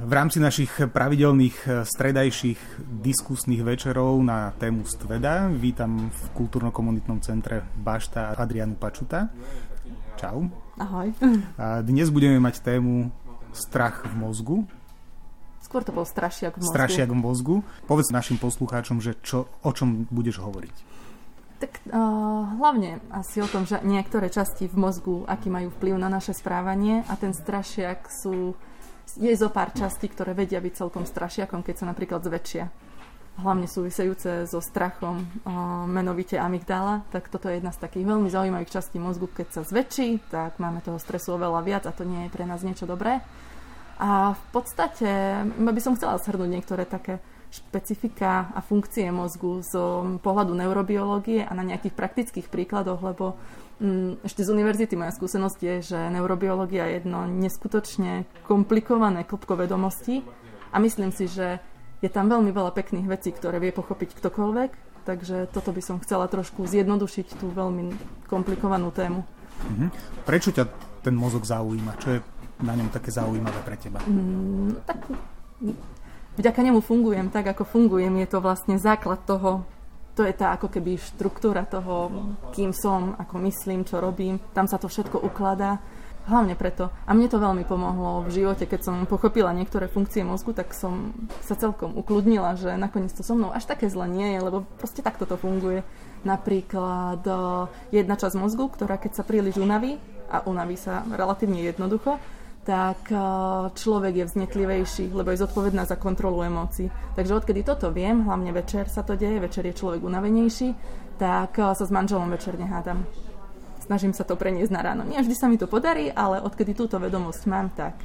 V rámci našich pravidelných stredajších diskusných večerov na tému Stveda vítam v kultúrno-komunitnom centre Bašta Adrianu Pačuta. Čau. Ahoj. A dnes budeme mať tému strach v mozgu. Skôr to bol strašiak v mozgu. Strašiak v mozgu. Povedz našim poslucháčom, že čo, o čom budeš hovoriť. Tak uh, hlavne asi o tom, že niektoré časti v mozgu, aký majú vplyv na naše správanie a ten strašiak sú je zo pár častí, ktoré vedia byť celkom strašiakom, keď sa napríklad zväčšia. Hlavne súvisejúce so strachom, menovite amygdala, tak toto je jedna z takých veľmi zaujímavých častí mozgu. Keď sa zväčší, tak máme toho stresu oveľa viac a to nie je pre nás niečo dobré. A v podstate by som chcela shrnúť niektoré také špecifika a funkcie mozgu z pohľadu neurobiológie a na nejakých praktických príkladoch, lebo ešte z univerzity moja skúsenosť je, že neurobiológia je jedno neskutočne komplikované klopko vedomostí a myslím si, že je tam veľmi veľa pekných vecí, ktoré vie pochopiť ktokoľvek, takže toto by som chcela trošku zjednodušiť tú veľmi komplikovanú tému. Mhm. Prečo ťa ten mozog zaujíma? Čo je na ňom také zaujímavé pre teba? Mm, tak vďaka nemu fungujem tak, ako fungujem. Je to vlastne základ toho, to je tá ako keby štruktúra toho, kým som, ako myslím, čo robím. Tam sa to všetko ukladá. Hlavne preto. A mne to veľmi pomohlo v živote, keď som pochopila niektoré funkcie mozgu, tak som sa celkom ukludnila, že nakoniec to so mnou až také zle nie je, lebo proste takto to funguje. Napríklad eh, jedna časť mozgu, ktorá keď sa príliš unaví, a unaví sa relatívne jednoducho, tak eh, človek je vznetlivejší, lebo je zodpovedná za kontrolu emócií. Takže odkedy toto viem, hlavne večer sa to deje, večer je človek unavenejší, tak eh, sa s manželom večer nehádam. Snažím sa to preniesť na ráno. Nie vždy sa mi to podarí, ale odkedy túto vedomosť mám, tak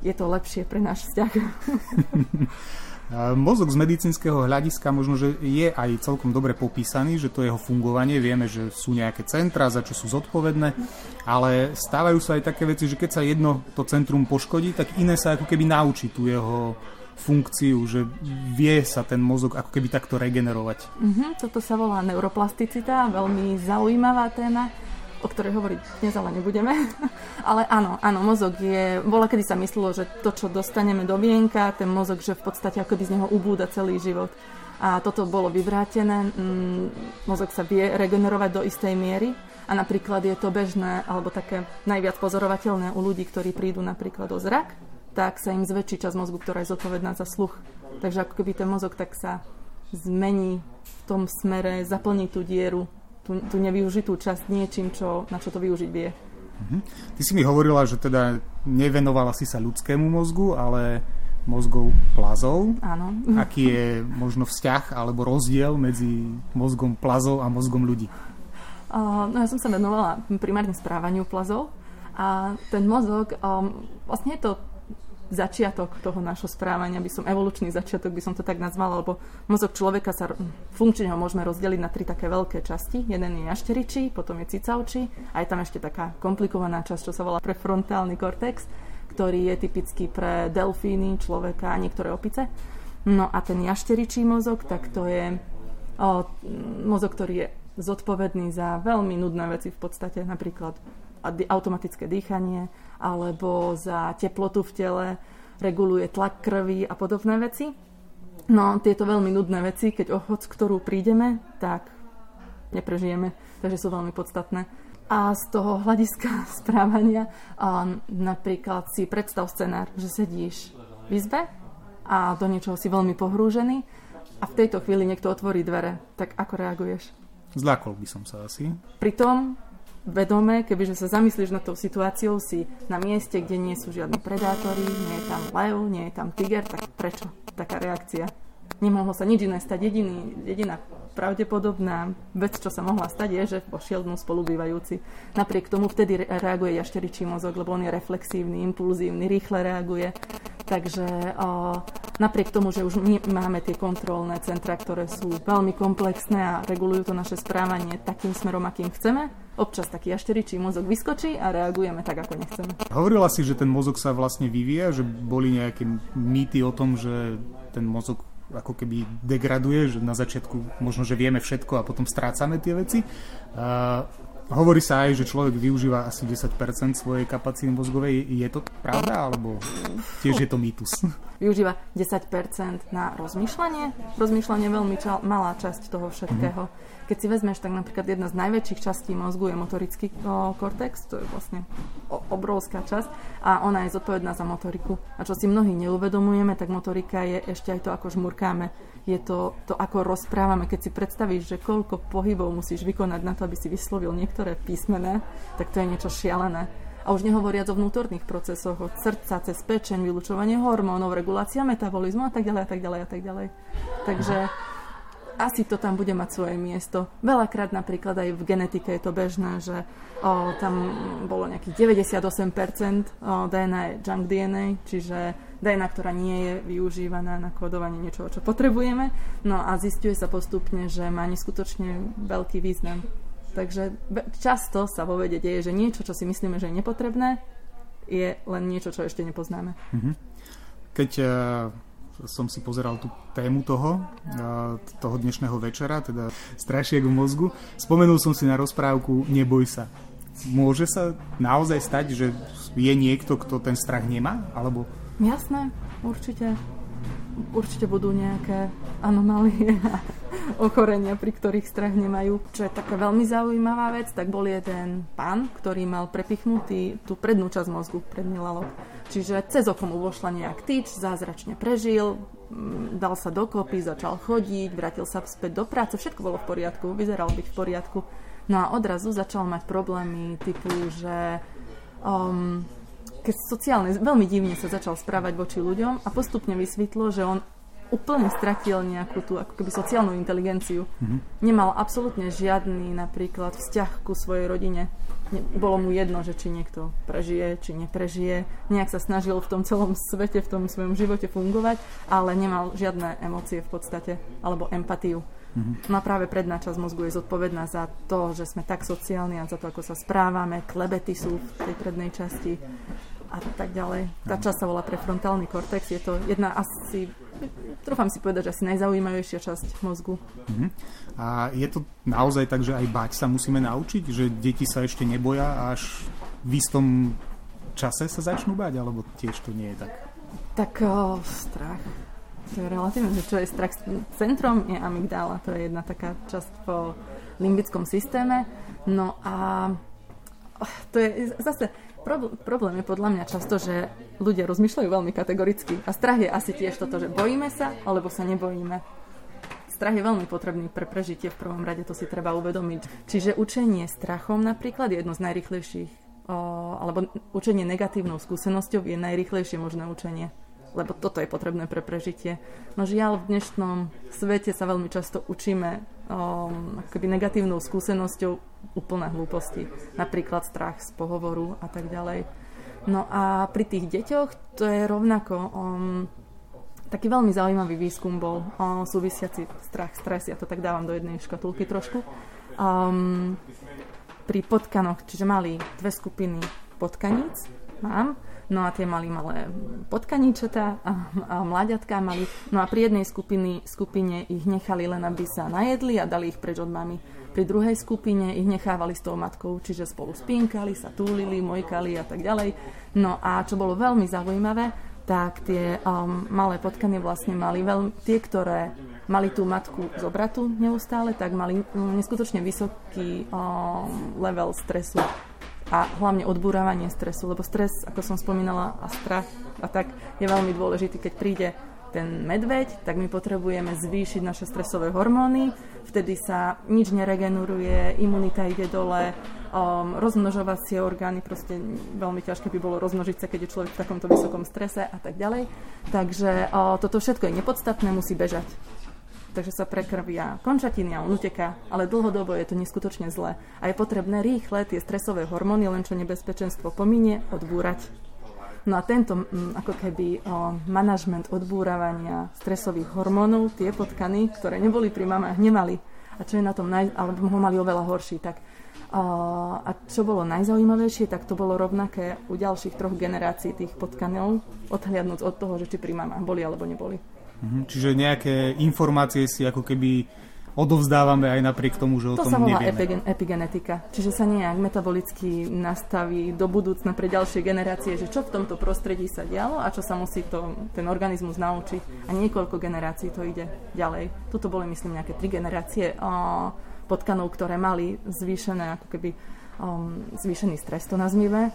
je to lepšie pre náš vzťah. Mozog z medicínskeho hľadiska možno, že je aj celkom dobre popísaný, že to jeho fungovanie, vieme, že sú nejaké centra, za čo sú zodpovedné, ale stávajú sa aj také veci, že keď sa jedno to centrum poškodí, tak iné sa ako keby naučí tú jeho funkciu, že vie sa ten mozog ako keby takto regenerovať. Mm-hmm, toto sa volá neuroplasticita, veľmi zaujímavá téma o ktorej hovoriť dnes ale nebudeme. ale áno, áno, mozog je... Bola, kedy sa myslelo, že to, čo dostaneme do vienka, ten mozog, že v podstate akoby z neho ubúda celý život. A toto bolo vyvrátené. Mm, mozog sa vie regenerovať do istej miery. A napríklad je to bežné, alebo také najviac pozorovateľné u ľudí, ktorí prídu napríklad o zrak, tak sa im zväčší časť mozgu, ktorá je zodpovedná za sluch. Takže ako keby ten mozog tak sa zmení v tom smere, zaplní tú dieru tú, tú nevyužitú časť niečím, čo, na čo to využiť vie. Mhm. Ty si mi hovorila, že teda nevenovala si sa ľudskému mozgu, ale mozgov plazov. Áno. Aký je možno vzťah alebo rozdiel medzi mozgom plazov a mozgom ľudí? Uh, no ja som sa venovala primárne správaniu plazov a ten mozog, um, vlastne je to začiatok toho nášho správania, by som, evolučný začiatok by som to tak nazvala, lebo mozog človeka sa funkčne ho môžeme rozdeliť na tri také veľké časti. Jeden je jašteričí, potom je cicavčí a je tam ešte taká komplikovaná časť, čo sa volá prefrontálny kortex, ktorý je typický pre delfíny, človeka a niektoré opice. No a ten jašteričí mozog, tak to je o, mozog, ktorý je zodpovedný za veľmi nudné veci v podstate, napríklad automatické dýchanie, alebo za teplotu v tele, reguluje tlak krvi a podobné veci. No, tieto veľmi nudné veci, keď o hoc ktorú prídeme, tak neprežijeme, takže sú veľmi podstatné. A z toho hľadiska správania, um, napríklad si predstav scenár, že sedíš v izbe a do niečoho si veľmi pohrúžený a v tejto chvíli niekto otvorí dvere, tak ako reaguješ? Zlákol by som sa asi. Pritom vedome, kebyže sa zamyslíš nad tou situáciou, si na mieste, kde nie sú žiadni predátori, nie je tam lev, nie je tam tiger, tak prečo taká reakcia? Nemohlo sa nič iné stať. Jediný, jediná pravdepodobná vec, čo sa mohla stať, je, že pošiel dnu spolubývajúci. Napriek tomu vtedy reaguje jašteričí mozog, lebo on je reflexívny, impulzívny, rýchle reaguje. Takže o, napriek tomu, že už my máme tie kontrolné centra, ktoré sú veľmi komplexné a regulujú to naše správanie takým smerom, akým chceme, občas taký jašteričí mozog vyskočí a reagujeme tak, ako nechceme. Hovorila si, že ten mozog sa vlastne vyvíja, že boli nejaké mýty o tom, že ten mozog ako keby degraduje, že na začiatku možno, že vieme všetko a potom strácame tie veci. Hovorí sa aj, že človek využíva asi 10% svojej kapacity mozgovej. Je to pravda, alebo tiež je to mýtus? Využíva 10% na rozmýšľanie. Rozmýšľanie je veľmi ča- malá časť toho všetkého. Mm-hmm. Keď si vezmeš, tak napríklad jedna z najväčších častí mozgu je motorický o, kortex, to je vlastne o, obrovská časť a ona je zodpovedná za motoriku. A čo si mnohí neuvedomujeme, tak motorika je ešte aj to, ako žmurkáme. Je to, to ako rozprávame. Keď si predstavíš, že koľko pohybov musíš vykonať na to, aby si vyslovil niektoré písmené, tak to je niečo šialené. A už nehovoriac o vnútorných procesoch, od srdca cez pečeň, vylučovanie hormónov, regulácia metabolizmu a tak ďalej a tak ďalej a tak ďalej. Takže asi to tam bude mať svoje miesto. Veľakrát napríklad aj v genetike je to bežné, že o, tam bolo nejakých 98% o, DNA je junk DNA, čiže DNA, ktorá nie je využívaná na kódovanie niečoho, čo potrebujeme. No a zistuje sa postupne, že má neskutočne veľký význam. Takže často sa vo vede deje, že niečo, čo si myslíme, že je nepotrebné, je len niečo, čo ešte nepoznáme. Mhm. Keď uh som si pozeral tú tému toho, toho dnešného večera, teda strašiek v mozgu. Spomenul som si na rozprávku Neboj sa. Môže sa naozaj stať, že je niekto, kto ten strach nemá? Alebo... Jasné, určite. Určite budú nejaké anomálie a ochorenia, pri ktorých strach nemajú. Čo je taká veľmi zaujímavá vec, tak bol jeden pán, ktorý mal prepichnutý tú prednú časť mozgu, predný lalok Čiže cez oko mu vošla nejak tyč, zázračne prežil, mm, dal sa dokopy, začal chodiť, vrátil sa späť do práce, všetko bolo v poriadku, vyzeral byť v poriadku. No a odrazu začal mať problémy typu, že um, keď sociálne, veľmi divne sa začal správať voči ľuďom a postupne vysvetlo, že on úplne stratil nejakú tú ako keby sociálnu inteligenciu. Mm-hmm. Nemal absolútne žiadny napríklad vzťah ku svojej rodine bolo mu jedno, že či niekto prežije, či neprežije. Nejak sa snažil v tom celom svete, v tom svojom živote fungovať, ale nemal žiadne emócie v podstate, alebo empatiu. Mm-hmm. No a práve predná časť mozgu je zodpovedná za to, že sme tak sociálni a za to, ako sa správame. Klebety sú v tej prednej časti a tak ďalej. Tá časť sa volá prefrontálny kortex. Je to jedna asi, trúfam si povedať, že asi najzaujímavejšia časť mozgu. Mm-hmm. A je to naozaj tak, že aj bať sa musíme naučiť? Že deti sa ešte neboja a až v istom čase sa začnú bať? Alebo tiež to nie je tak? Tak o, strach. To je relatívne, že čo je strach. Centrom je amygdála, to je jedna taká časť po limbickom systéme. No a to je zase problém je podľa mňa často, že ľudia rozmýšľajú veľmi kategoricky a strach je asi tiež toto, že bojíme sa alebo sa nebojíme strach je veľmi potrebný pre prežitie v prvom rade, to si treba uvedomiť. Čiže učenie strachom napríklad je jedno z najrychlejších, o, alebo učenie negatívnou skúsenosťou je najrychlejšie možné učenie lebo toto je potrebné pre prežitie. No žiaľ, v dnešnom svete sa veľmi často učíme um, akoby negatívnou skúsenosťou úplné hlúposti. Napríklad strach z pohovoru a tak ďalej. No a pri tých deťoch to je rovnako um, taký veľmi zaujímavý výskum bol o súvisiaci strach, stres, ja to tak dávam do jednej škatulky trošku. Um, pri potkanoch, čiže mali dve skupiny potkaníc, mám, no a tie mali malé potkaníčatá a, a mláďatká mali, no a pri jednej skupiny, skupine ich nechali len, aby sa najedli a dali ich preč od mami. Pri druhej skupine ich nechávali s tou matkou, čiže spolu spínkali, sa túlili, mojkali a tak ďalej. No a čo bolo veľmi zaujímavé, tak tie um, malé potkany vlastne mali veľmi, tie, ktoré mali tú matku zobratu neustále, tak mali um, neskutočne vysoký um, level stresu a hlavne odburávanie stresu, lebo stres, ako som spomínala, a strach a tak je veľmi dôležitý, keď príde ten medveď, tak my potrebujeme zvýšiť naše stresové hormóny, vtedy sa nič neregeneruje, imunita ide dole, um, rozmnožovacie orgány, proste veľmi ťažké by bolo rozmnožiť sa, keď je človek v takomto vysokom strese a tak ďalej. Takže uh, toto všetko je nepodstatné, musí bežať. Takže sa prekrvia končatiny a on uteká, ale dlhodobo je to neskutočne zlé. A je potrebné rýchle tie stresové hormóny, len čo nebezpečenstvo pominie, odbúrať. No a tento mm, ako keby o, manažment odbúravania stresových hormónov, tie potkany, ktoré neboli pri mamách, nemali. A čo je na tom, naj, alebo ho mali oveľa horší, tak a čo bolo najzaujímavejšie, tak to bolo rovnaké u ďalších troch generácií tých potkanov, odhliadnúc od toho, že či pri mamách boli alebo neboli. Mhm, čiže nejaké informácie si ako keby odovzdávame aj napriek tomu, že o to tom sa volá nevieme. Epigen- epigenetika, čiže sa nejak metabolicky nastaví do budúcna pre ďalšie generácie, že čo v tomto prostredí sa dialo a čo sa musí to, ten organizmus naučiť a niekoľko generácií to ide ďalej. Tuto boli myslím nejaké tri generácie o, potkanov, ktoré mali zvýšené ako keby um, zvýšený stres to nazvime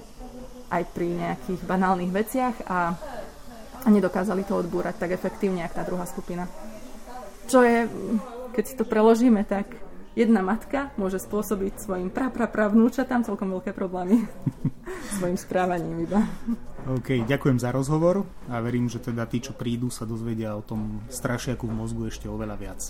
aj pri nejakých banálnych veciach a, a nedokázali to odbúrať tak efektívne, ako tá druhá skupina. Čo je, keď si to preložíme, tak jedna matka môže spôsobiť svojim pra, pra, pra vnúčatám celkom veľké problémy svojim správaním iba. OK, ďakujem za rozhovor a verím, že teda tí, čo prídu, sa dozvedia o tom strašiaku v mozgu ešte oveľa viac.